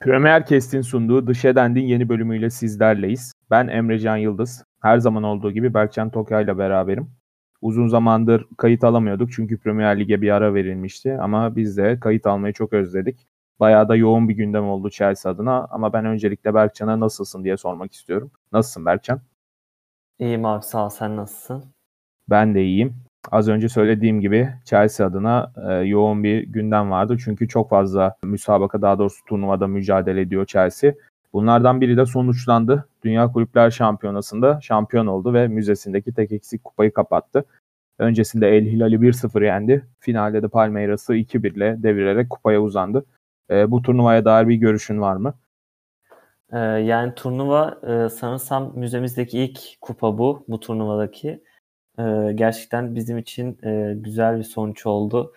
Premier Kest'in sunduğu Dış Edend'in yeni bölümüyle sizlerleyiz. Ben Emrecan Yıldız. Her zaman olduğu gibi Berkcan Tokay ile beraberim. Uzun zamandır kayıt alamıyorduk çünkü Premier Lig'e bir ara verilmişti ama biz de kayıt almayı çok özledik. Bayağı da yoğun bir gündem oldu Chelsea adına ama ben öncelikle Berkcan'a nasılsın diye sormak istiyorum. Nasılsın Berkcan? İyiyim abi sağ ol sen nasılsın? Ben de iyiyim. Az önce söylediğim gibi Chelsea adına e, yoğun bir gündem vardı. Çünkü çok fazla müsabaka daha doğrusu turnuvada mücadele ediyor Chelsea. Bunlardan biri de sonuçlandı. Dünya Kulüpler Şampiyonası'nda şampiyon oldu ve müzesindeki tek eksik kupayı kapattı. Öncesinde El Hilal'i 1-0 yendi. Finalde de Palmeiras'ı 2-1 ile devirerek kupaya uzandı. E, bu turnuvaya dair bir görüşün var mı? Ee, yani turnuva e, sanırsam müzemizdeki ilk kupa bu, bu turnuvadaki. Ee, gerçekten bizim için e, güzel bir sonuç oldu.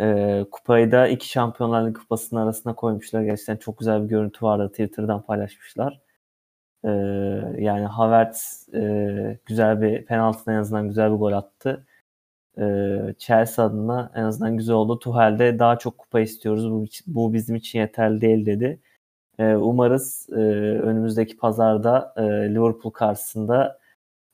E, kupayı da iki Şampiyonlar kupasının arasına koymuşlar. Gerçekten çok güzel bir görüntü vardı. Twitter'dan paylaşmışlar. E, yani Havertz e, güzel bir penaltıdan en azından güzel bir gol attı. E, Chelsea adına en azından güzel oldu. Tuhel de daha çok kupa istiyoruz. Bu, bu bizim için yeterli değil dedi. E, umarız e, önümüzdeki pazarda e, Liverpool karşısında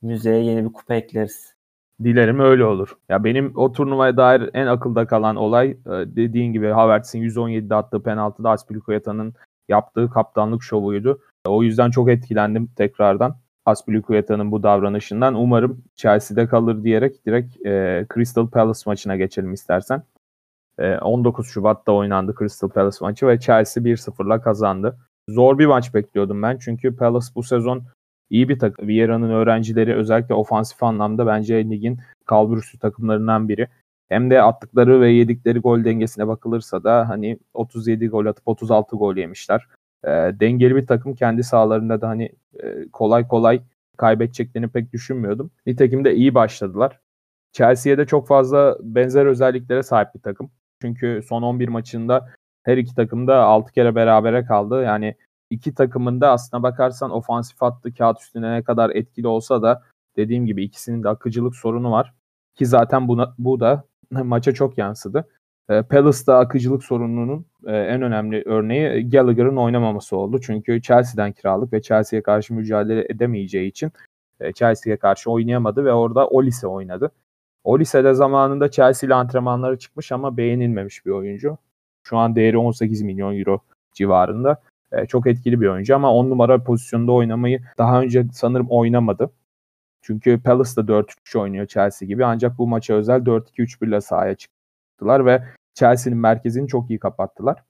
müzeye yeni bir kupa ekleriz. Dilerim öyle olur. Ya benim o turnuvaya dair en akılda kalan olay e, dediğin gibi Havertz'in 117'de attığı penaltıda Aspilicueta'nın yaptığı kaptanlık şovuydu. O yüzden çok etkilendim tekrardan. Aspilicueta'nın bu davranışından. Umarım Chelsea'de kalır diyerek direkt e, Crystal Palace maçına geçelim istersen. E, 19 Şubat'ta oynandı Crystal Palace maçı ve Chelsea 1-0'la kazandı. Zor bir maç bekliyordum ben çünkü Palace bu sezon iyi bir takım. Vieira'nın öğrencileri özellikle ofansif anlamda bence ligin kalburüstü takımlarından biri. Hem de attıkları ve yedikleri gol dengesine bakılırsa da hani 37 gol atıp 36 gol yemişler. E, dengeli bir takım kendi sahalarında da hani e, kolay kolay kaybedeceklerini pek düşünmüyordum. Nitekim de iyi başladılar. Chelsea'ye de çok fazla benzer özelliklere sahip bir takım. Çünkü son 11 maçında her iki takım da 6 kere berabere kaldı. Yani iki takımın da aslına bakarsan ofansif hattı kağıt üstüne ne kadar etkili olsa da dediğim gibi ikisinin de akıcılık sorunu var. Ki zaten buna, bu da maça çok yansıdı. E, Palace'da akıcılık sorununun e, en önemli örneği Gallagher'ın oynamaması oldu. Çünkü Chelsea'den kiralık ve Chelsea'ye karşı mücadele edemeyeceği için e, Chelsea'ye karşı oynayamadı ve orada Olise oynadı. Olise de zamanında Chelsea ile antrenmanları çıkmış ama beğenilmemiş bir oyuncu. Şu an değeri 18 milyon euro civarında. E, çok etkili bir oyuncu ama 10 numara pozisyonda oynamayı daha önce sanırım oynamadı. Çünkü Palace da 4-3 oynuyor Chelsea gibi ancak bu maça özel 4-2-3-1 ile sahaya çıktılar ve Chelsea'nin merkezini çok iyi kapattılar.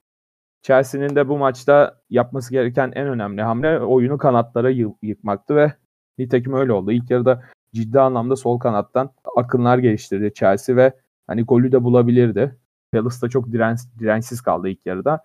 Chelsea'nin de bu maçta yapması gereken en önemli hamle oyunu kanatlara yıkmaktı ve nitekim öyle oldu. İlk yarıda ciddi anlamda sol kanattan akınlar geliştirdi Chelsea ve hani golü de bulabilirdi. Palace da çok direnç, dirençsiz kaldı ilk yarıda.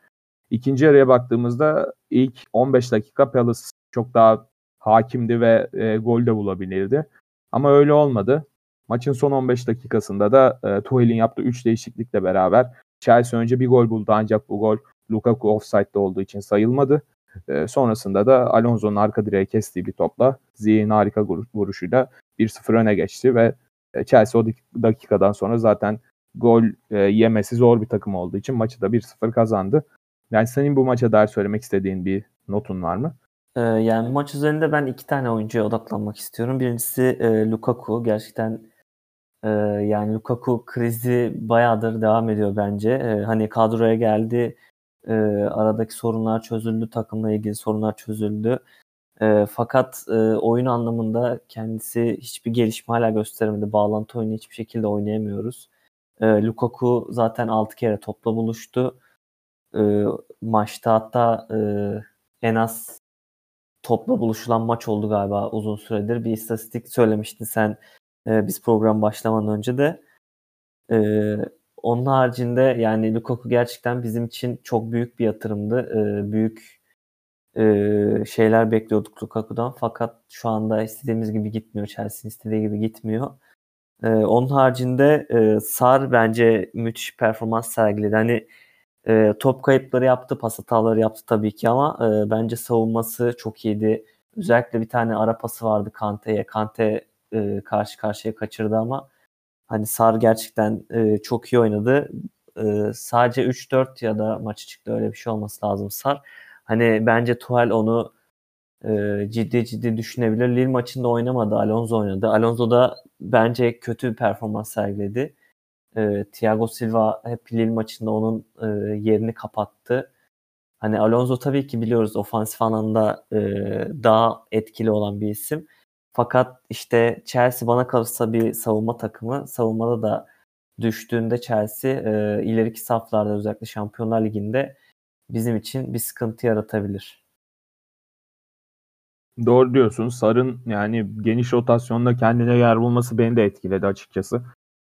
İkinci yarıya baktığımızda ilk 15 dakika Palace çok daha hakimdi ve e, gol de bulabilirdi. Ama öyle olmadı. Maçın son 15 dakikasında da e, Tuchel'in yaptığı 3 değişiklikle beraber Chelsea önce bir gol buldu ancak bu gol Lukaku offside'de olduğu için sayılmadı. E, sonrasında da Alonso'nun arka direğe kestiği bir topla Ziyech'in harika vuruşuyla 1-0 öne geçti ve e, Chelsea o dakikadan sonra zaten gol e, yemesi zor bir takım olduğu için maçı da 1-0 kazandı. Yani senin bu maça dair söylemek istediğin bir notun var mı? Ee, yani maç üzerinde ben iki tane oyuncuya odaklanmak istiyorum. Birincisi e, Lukaku. Gerçekten e, yani Lukaku krizi bayağıdır devam ediyor bence. E, hani kadroya geldi, e, aradaki sorunlar çözüldü, takımla ilgili sorunlar çözüldü. E, fakat e, oyun anlamında kendisi hiçbir gelişme hala gösteremedi. Bağlantı oyunu hiçbir şekilde oynayamıyoruz. E, Lukaku zaten 6 kere topla buluştu e, maçta hatta e, en az topla buluşulan maç oldu galiba uzun süredir. Bir istatistik söylemiştin sen e, biz program başlamadan önce de. E, onun haricinde yani Lukaku gerçekten bizim için çok büyük bir yatırımdı. E, büyük e, şeyler bekliyorduk Lukaku'dan fakat şu anda istediğimiz gibi gitmiyor. Chelsea'nin istediği gibi gitmiyor. E, onun haricinde e, Sar bence müthiş performans sergiledi. Hani e, top kayıpları yaptı, pas hataları yaptı tabii ki ama e, bence savunması çok iyiydi. Özellikle bir tane ara pası vardı Kante'ye. Kante e, karşı karşıya kaçırdı ama hani Sar gerçekten e, çok iyi oynadı. E, sadece 3-4 ya da maçı çıktı öyle bir şey olması lazım Sar. Hani bence Tuchel onu e, ciddi ciddi düşünebilir. Lille maçında oynamadı. Alonso oynadı. Alonso da bence kötü bir performans sergiledi. E, Thiago Silva hep Lille maçında onun e, yerini kapattı. Hani Alonso tabii ki biliyoruz ofansif anlamda e, daha etkili olan bir isim. Fakat işte Chelsea bana kalırsa bir savunma takımı. Savunmada da düştüğünde Chelsea e, ileriki saflarda özellikle Şampiyonlar Ligi'nde bizim için bir sıkıntı yaratabilir. Doğru diyorsun. Sarın yani geniş rotasyonda kendine yer bulması beni de etkiledi açıkçası.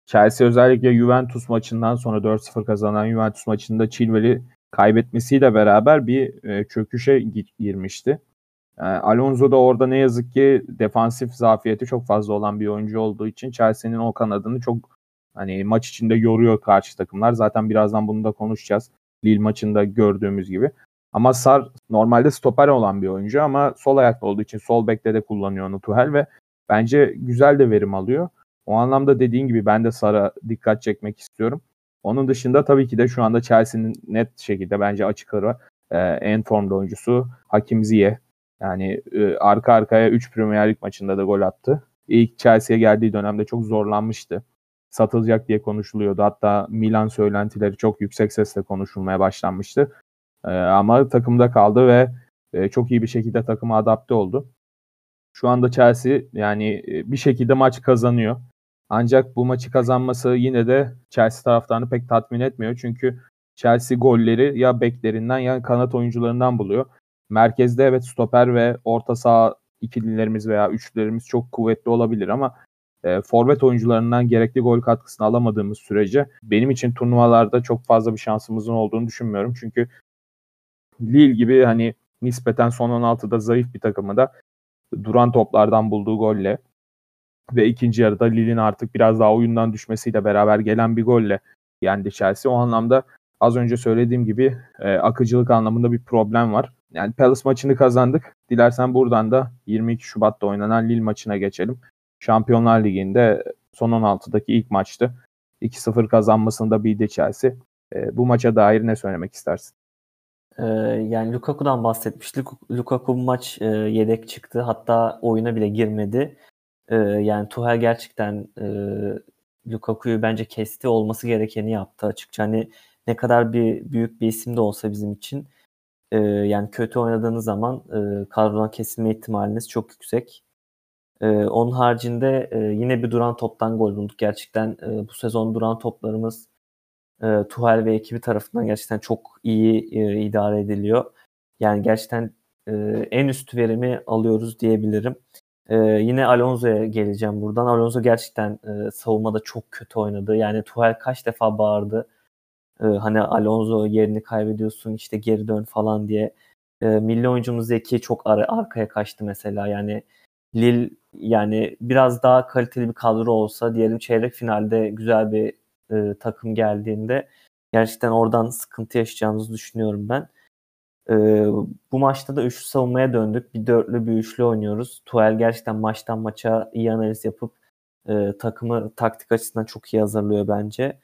Chelsea özellikle Juventus maçından sonra 4-0 kazanan Juventus maçında Chilwell'i kaybetmesiyle beraber bir e, çöküşe girmişti. E, Alonso da orada ne yazık ki defansif zafiyeti çok fazla olan bir oyuncu olduğu için Chelsea'nin o kanadını çok hani maç içinde yoruyor karşı takımlar. Zaten birazdan bunu da konuşacağız. Lille maçında gördüğümüz gibi. Ama Sar normalde stoper olan bir oyuncu ama sol ayaklı olduğu için sol bekte de kullanıyor onu Tuhel ve bence güzel de verim alıyor. O anlamda dediğin gibi ben de Sar'a dikkat çekmek istiyorum. Onun dışında tabii ki de şu anda Chelsea'nin net şekilde bence açık ara e, en formda oyuncusu Hakim Ziyeh. Yani e, arka arkaya 3 Premier Lig maçında da gol attı. İlk Chelsea'ye geldiği dönemde çok zorlanmıştı. Satılacak diye konuşuluyordu. Hatta Milan söylentileri çok yüksek sesle konuşulmaya başlanmıştı. E, ama takımda kaldı ve e, çok iyi bir şekilde takıma adapte oldu. Şu anda Chelsea yani e, bir şekilde maç kazanıyor. Ancak bu maçı kazanması yine de Chelsea taraftarını pek tatmin etmiyor. Çünkü Chelsea golleri ya beklerinden ya kanat oyuncularından buluyor. Merkezde evet stoper ve orta saha ikililerimiz veya üçlülerimiz çok kuvvetli olabilir ama e, forvet oyuncularından gerekli gol katkısını alamadığımız sürece benim için turnuvalarda çok fazla bir şansımızın olduğunu düşünmüyorum. Çünkü Lille gibi hani nispeten son 16'da zayıf bir takımı da duran toplardan bulduğu golle ve ikinci yarıda Lille'in artık biraz daha oyundan düşmesiyle beraber gelen bir golle yendi Chelsea. O anlamda az önce söylediğim gibi e, akıcılık anlamında bir problem var. Yani Palace maçını kazandık. Dilersen buradan da 22 Şubat'ta oynanan Lille maçına geçelim. Şampiyonlar Ligi'nde son 16'daki ilk maçtı. 2-0 kazanmasını da bildi Chelsea. E, bu maça dair ne söylemek istersin? Ee, yani Lukaku'dan bahsetmiştik. Lukaku maç e, yedek çıktı. Hatta oyuna bile girmedi. E, yani Tuchel gerçekten e, Lukaku'yu bence kesti olması gerekeni yaptı açıkça. Hani ne kadar bir büyük bir isim de olsa bizim için e, yani kötü oynadığınız zaman e, kadrodan kesilme ihtimaliniz çok yüksek. E, onun haricinde e, yine bir duran toptan gol bulduk. Gerçekten e, bu sezon duran toplarımız e, Tuhel ve ekibi tarafından gerçekten çok iyi e, idare ediliyor. Yani gerçekten e, en üst verimi alıyoruz diyebilirim. E, yine Alonso'ya geleceğim buradan. Alonso gerçekten e, savunmada çok kötü oynadı. Yani Tuhel kaç defa bağırdı. E, hani Alonso yerini kaybediyorsun işte geri dön falan diye. E, milli oyuncumuz Zeki çok ar- arkaya kaçtı mesela. Yani Lille yani biraz daha kaliteli bir kadro olsa diyelim çeyrek finalde güzel bir e, takım geldiğinde gerçekten oradan sıkıntı yaşayacağımızı düşünüyorum ben. E, bu maçta da üçlü savunmaya döndük. Bir dörtlü bir üçlü oynuyoruz. Tuel gerçekten maçtan maça iyi analiz yapıp e, takımı taktik açısından çok iyi hazırlıyor bence.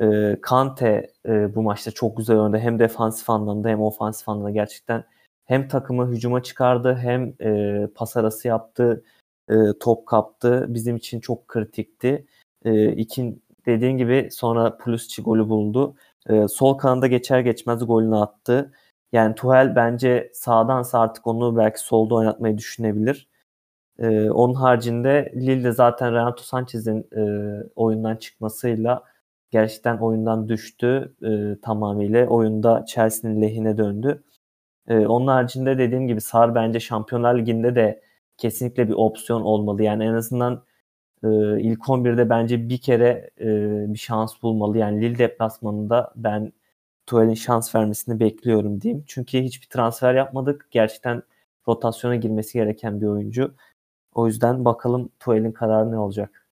E, Kante e, bu maçta çok güzel oynadı. Hem defansif anlamda hem ofansif anlamda gerçekten hem takımı hücuma çıkardı hem e, pas arası yaptı, e, top kaptı. Bizim için çok kritikti. E, ikin, dediğin gibi sonra Pulisic golü buldu. E, sol kanada geçer geçmez golünü attı. Yani Tuhel bence sağdansa artık onu belki solda oynatmayı düşünebilir. E, onun haricinde Lille zaten Renato Sanchez'in e, oyundan çıkmasıyla gerçekten oyundan düştü e, tamamıyla. Oyunda Chelsea'nin lehine döndü. E, onun haricinde dediğim gibi Sar bence Şampiyonlar Ligi'nde de kesinlikle bir opsiyon olmalı. Yani en azından e, ilk 11'de bence bir kere e, bir şans bulmalı. Yani Lille deplasmanında ben Tuel'in şans vermesini bekliyorum diyeyim. Çünkü hiçbir transfer yapmadık. Gerçekten rotasyona girmesi gereken bir oyuncu. O yüzden bakalım Tuel'in kararı ne olacak.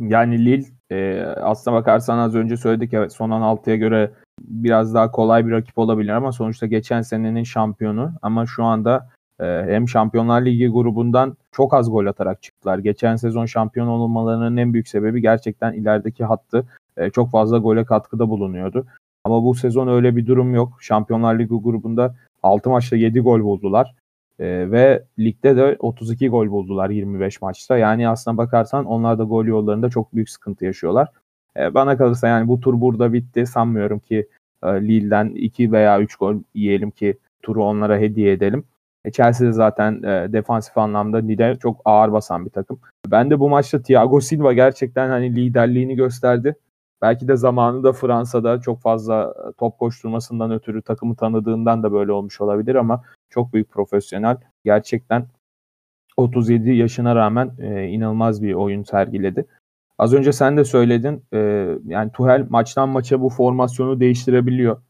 Yani Lille e, aslına bakarsan az önce söyledik evet son 16'ya göre biraz daha kolay bir rakip olabilir ama sonuçta geçen senenin şampiyonu ama şu anda e, hem Şampiyonlar Ligi grubundan çok az gol atarak çıktılar. Geçen sezon şampiyon olmalarının en büyük sebebi gerçekten ilerideki hattı e, çok fazla gole katkıda bulunuyordu. Ama bu sezon öyle bir durum yok. Şampiyonlar Ligi grubunda 6 maçta 7 gol buldular. E, ve ligde de 32 gol buldular 25 maçta. Yani aslına bakarsan onlar da gol yollarında çok büyük sıkıntı yaşıyorlar. E, bana kalırsa yani bu tur burada bitti. Sanmıyorum ki e, Lille'den 2 veya 3 gol yiyelim ki turu onlara hediye edelim. E, Chelsea de zaten e, defansif anlamda Lille çok ağır basan bir takım. Ben de bu maçta Thiago Silva gerçekten hani liderliğini gösterdi. Belki de zamanında Fransa'da çok fazla e, top koşturmasından ötürü takımı tanıdığından da böyle olmuş olabilir ama çok büyük profesyonel. Gerçekten 37 yaşına rağmen e, inanılmaz bir oyun sergiledi. Az önce sen de söyledin. E, yani Tuhel maçtan maça bu formasyonu değiştirebiliyor.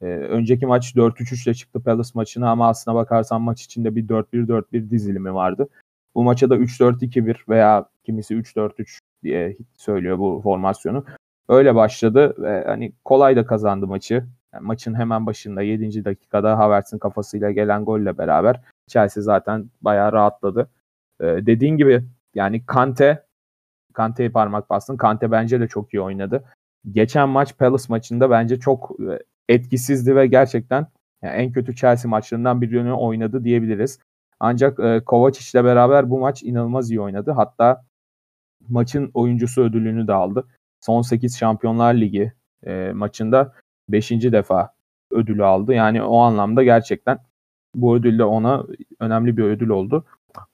E, önceki maç 4-3-3 ile çıktı Palace maçına ama aslına bakarsan maç içinde bir 4-1-4-1 dizilimi vardı. Bu maça da 3-4-2-1 veya kimisi 3-4-3 diye söylüyor bu formasyonu. Öyle başladı ve hani kolay da kazandı maçı. Yani maçın hemen başında 7. dakikada Havertz'in kafasıyla gelen golle beraber Chelsea zaten bayağı rahatladı. Ee, dediğin gibi yani Kante Kante'ye parmak bastın. Kante bence de çok iyi oynadı. Geçen maç Palace maçında bence çok e, etkisizdi ve gerçekten yani en kötü Chelsea maçlarından birini oynadı diyebiliriz. Ancak e, Kovacic ile beraber bu maç inanılmaz iyi oynadı. Hatta maçın oyuncusu ödülünü de aldı. Son 8 Şampiyonlar Ligi e, maçında 5. defa ödülü aldı. Yani o anlamda gerçekten bu ödül de ona önemli bir ödül oldu.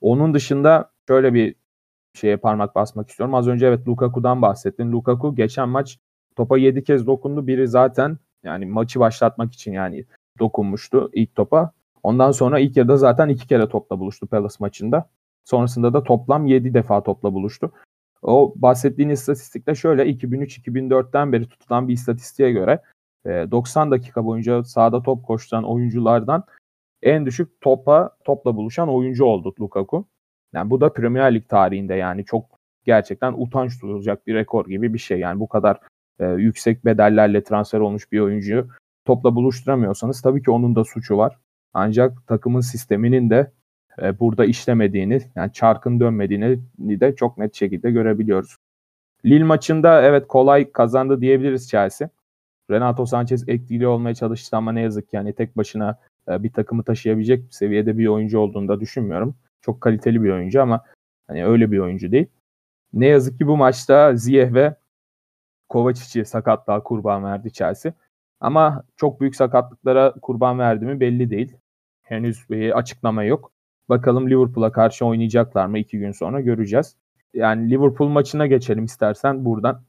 Onun dışında şöyle bir şeye parmak basmak istiyorum. Az önce evet Lukaku'dan bahsettin. Lukaku geçen maç topa 7 kez dokundu. Biri zaten yani maçı başlatmak için yani dokunmuştu ilk topa. Ondan sonra ilk yarıda zaten iki kere topla buluştu Palace maçında. Sonrasında da toplam 7 defa topla buluştu. O bahsettiğin istatistikte şöyle 2003-2004'ten beri tutulan bir istatistiğe göre 90 dakika boyunca sahada top koşturan oyunculardan en düşük topa topla buluşan oyuncu oldu Lukaku. Yani bu da Premier Lig tarihinde yani çok gerçekten utanç duyulacak bir rekor gibi bir şey. Yani bu kadar e, yüksek bedellerle transfer olmuş bir oyuncuyu topla buluşturamıyorsanız tabii ki onun da suçu var. Ancak takımın sisteminin de e, burada işlemediğini, yani çarkın dönmediğini de çok net şekilde görebiliyoruz. Lille maçında evet kolay kazandı diyebiliriz Chelsea. Renato Sanchez etkili olmaya çalıştı ama ne yazık ki yani tek başına e, bir takımı taşıyabilecek bir seviyede bir oyuncu olduğunu da düşünmüyorum. Çok kaliteli bir oyuncu ama hani öyle bir oyuncu değil. Ne yazık ki bu maçta Ziyeh ve Kovacic'i sakatlığa kurban verdi Chelsea. Ama çok büyük sakatlıklara kurban verdi mi belli değil. Henüz bir açıklama yok. Bakalım Liverpool'a karşı oynayacaklar mı? iki gün sonra göreceğiz. Yani Liverpool maçına geçelim istersen buradan.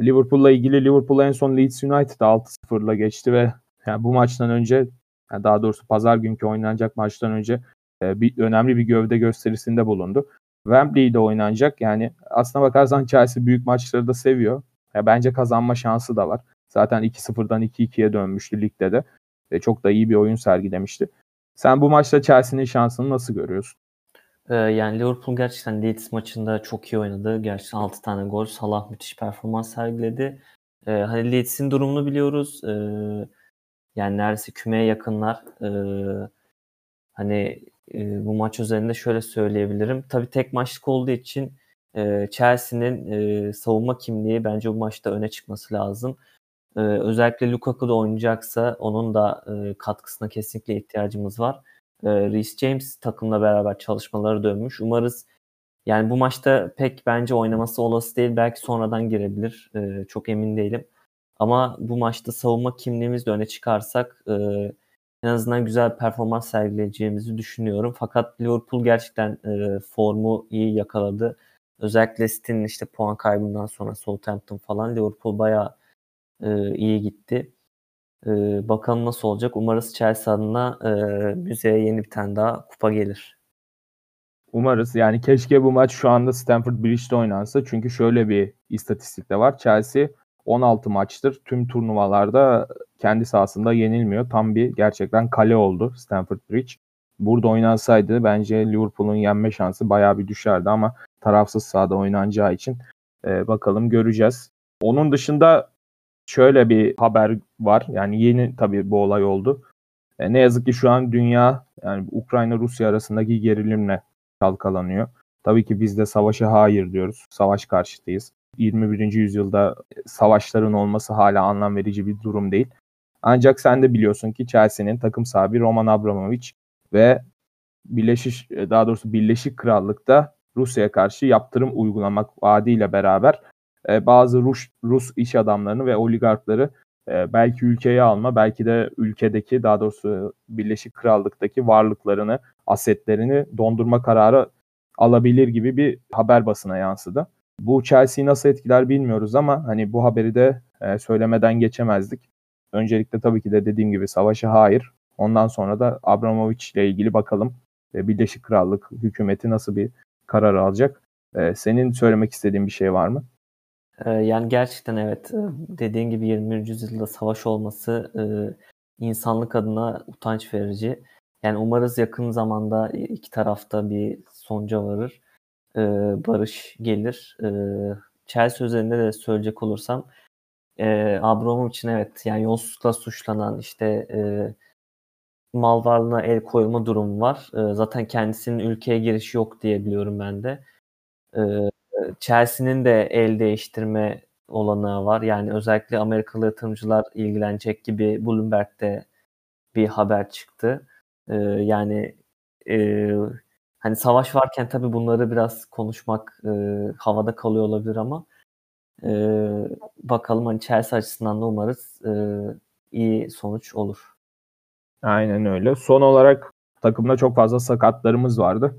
Liverpool'la ilgili Liverpool en son Leeds United 6-0'la geçti ve yani bu maçtan önce yani daha doğrusu pazar günkü oynanacak maçtan önce e, bir önemli bir gövde gösterisinde bulundu. Wembley'de oynanacak. Yani aslına bakarsan Chelsea büyük maçları da seviyor. Ya bence kazanma şansı da var. Zaten 2-0'dan 2-2'ye dönmüştü ligde de. Ve çok da iyi bir oyun sergilemişti. Sen bu maçta Chelsea'nin şansını nasıl görüyorsun? Ee, yani Liverpool gerçekten Leeds maçında çok iyi oynadı. Gerçekten 6 tane gol. Salah müthiş performans sergiledi. Ee, hani Leeds'in durumunu biliyoruz. Ee, yani neredeyse kümeye yakınlar. Hani e, bu maç üzerinde şöyle söyleyebilirim. Tabii tek maçlık olduğu için e, Chelsea'nin e, savunma kimliği bence bu maçta öne çıkması lazım. E, özellikle Lukaku da oynayacaksa onun da e, katkısına kesinlikle ihtiyacımız var. E, Reece James takımla beraber çalışmaları dönmüş. Umarız yani bu maçta pek bence oynaması olası değil. Belki sonradan girebilir. E, çok emin değilim. Ama bu maçta savunma kimliğimiz de öne çıkarsak e, en azından güzel performans sergileyeceğimizi düşünüyorum. Fakat Liverpool gerçekten e, formu iyi yakaladı. Özellikle City'nin işte puan kaybından sonra Southampton falan Liverpool bayağı e, iyi gitti. E, bakalım nasıl olacak. Umarız Chelsea adına e, müzeye yeni bir tane daha kupa gelir. Umarız. Yani keşke bu maç şu anda Stamford Bridge'de oynansa. Çünkü şöyle bir istatistik de var. Chelsea 16 maçtır tüm turnuvalarda kendi sahasında yenilmiyor. Tam bir gerçekten kale oldu Stamford Bridge. Burada oynansaydı bence Liverpool'un yenme şansı bayağı bir düşerdi ama tarafsız sahada oynanacağı için e, bakalım göreceğiz. Onun dışında şöyle bir haber var. Yani yeni tabii bu olay oldu. E, ne yazık ki şu an dünya yani Ukrayna-Rusya arasındaki gerilimle çalkalanıyor. Tabii ki biz de savaşa hayır diyoruz. Savaş karşıtıyız. 21. yüzyılda savaşların olması hala anlam verici bir durum değil. Ancak sen de biliyorsun ki Chelsea'nin takım sahibi Roman Abramovich ve Birleşik daha doğrusu Birleşik Krallık'ta Rusya'ya karşı yaptırım uygulamak vaadiyle beraber e, bazı Rus, Rus iş adamlarını ve oligarkları e, belki ülkeye alma, belki de ülkedeki daha doğrusu Birleşik Krallık'taki varlıklarını, asetlerini dondurma kararı alabilir gibi bir haber basına yansıdı. Bu Chelsea'yi nasıl etkiler bilmiyoruz ama hani bu haberi de e, söylemeden geçemezdik. Öncelikle tabii ki de dediğim gibi savaşa hayır. Ondan sonra da Abramovich ile ilgili bakalım e, Birleşik Krallık hükümeti nasıl bir karar alacak. E, senin söylemek istediğin bir şey var mı? Yani gerçekten evet dediğin gibi 21. yüzyılda savaş olması insanlık adına utanç verici. Yani umarız yakın zamanda iki tarafta bir sonuca varır. Barış gelir. Chelsea üzerinde de söyleyecek olursam e, Abramovich'in evet yani yolsuzlukla suçlanan işte mal varlığına el koyma durumu var. Zaten kendisinin ülkeye girişi yok diye biliyorum ben de. E, Chelsea'nin de el değiştirme olanağı var. Yani özellikle Amerikalı yatırımcılar ilgilenecek gibi Bloomberg'de bir haber çıktı. E, yani e, hani savaş varken tabii bunları biraz konuşmak e, havada kalıyor olabilir ama e, bakalım hani Chelsea açısından da umarız iyi sonuç olur. Aynen öyle. Son olarak takımda çok fazla sakatlarımız vardı.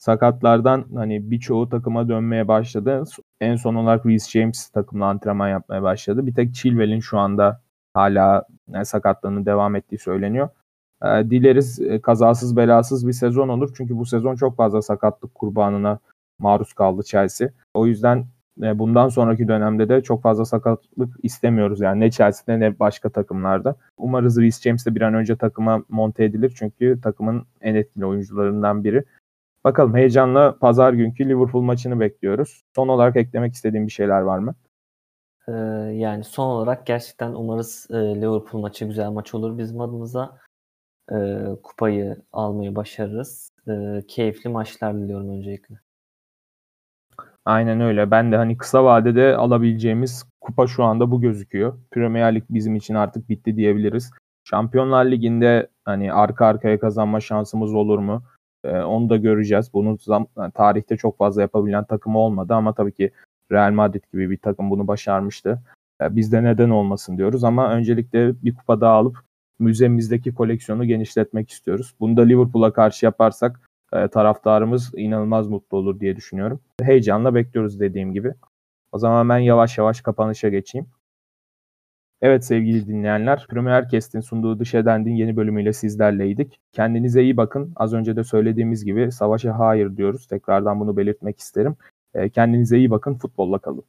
Sakatlardan hani birçoğu takıma dönmeye başladı. En son olarak Reece James takımla antrenman yapmaya başladı. Bir tek Chilwell'in şu anda hala yani sakatlığının devam ettiği söyleniyor. Ee, dileriz e, kazasız belasız bir sezon olur. Çünkü bu sezon çok fazla sakatlık kurbanına maruz kaldı Chelsea. O yüzden e, bundan sonraki dönemde de çok fazla sakatlık istemiyoruz. Yani ne Chelsea'de ne başka takımlarda. Umarız Reece James de bir an önce takıma monte edilir. Çünkü takımın en etkili oyuncularından biri. Bakalım heyecanla pazar günkü Liverpool maçını bekliyoruz. Son olarak eklemek istediğim bir şeyler var mı? Ee, yani son olarak gerçekten umarız e, Liverpool maçı güzel maç olur bizim adımıza. E, kupayı almayı başarırız. E, keyifli maçlar diliyorum öncelikle. Aynen öyle. Ben de hani kısa vadede alabileceğimiz kupa şu anda bu gözüküyor. Premier Lig bizim için artık bitti diyebiliriz. Şampiyonlar Ligi'nde hani arka arkaya kazanma şansımız olur mu? Ee, onu da göreceğiz. Bunu tarihte çok fazla yapabilen takım olmadı ama tabii ki Real Madrid gibi bir takım bunu başarmıştı. Ee, biz de neden olmasın diyoruz ama öncelikle bir kupa daha alıp müzemizdeki koleksiyonu genişletmek istiyoruz. Bunu da Liverpool'a karşı yaparsak e, taraftarımız inanılmaz mutlu olur diye düşünüyorum. Heyecanla bekliyoruz dediğim gibi. O zaman ben yavaş yavaş kapanışa geçeyim. Evet sevgili dinleyenler, Premier Kest'in sunduğu Dış Edend'in yeni bölümüyle sizlerleydik. Kendinize iyi bakın. Az önce de söylediğimiz gibi savaşa hayır diyoruz. Tekrardan bunu belirtmek isterim. E, kendinize iyi bakın, futbolla kalın.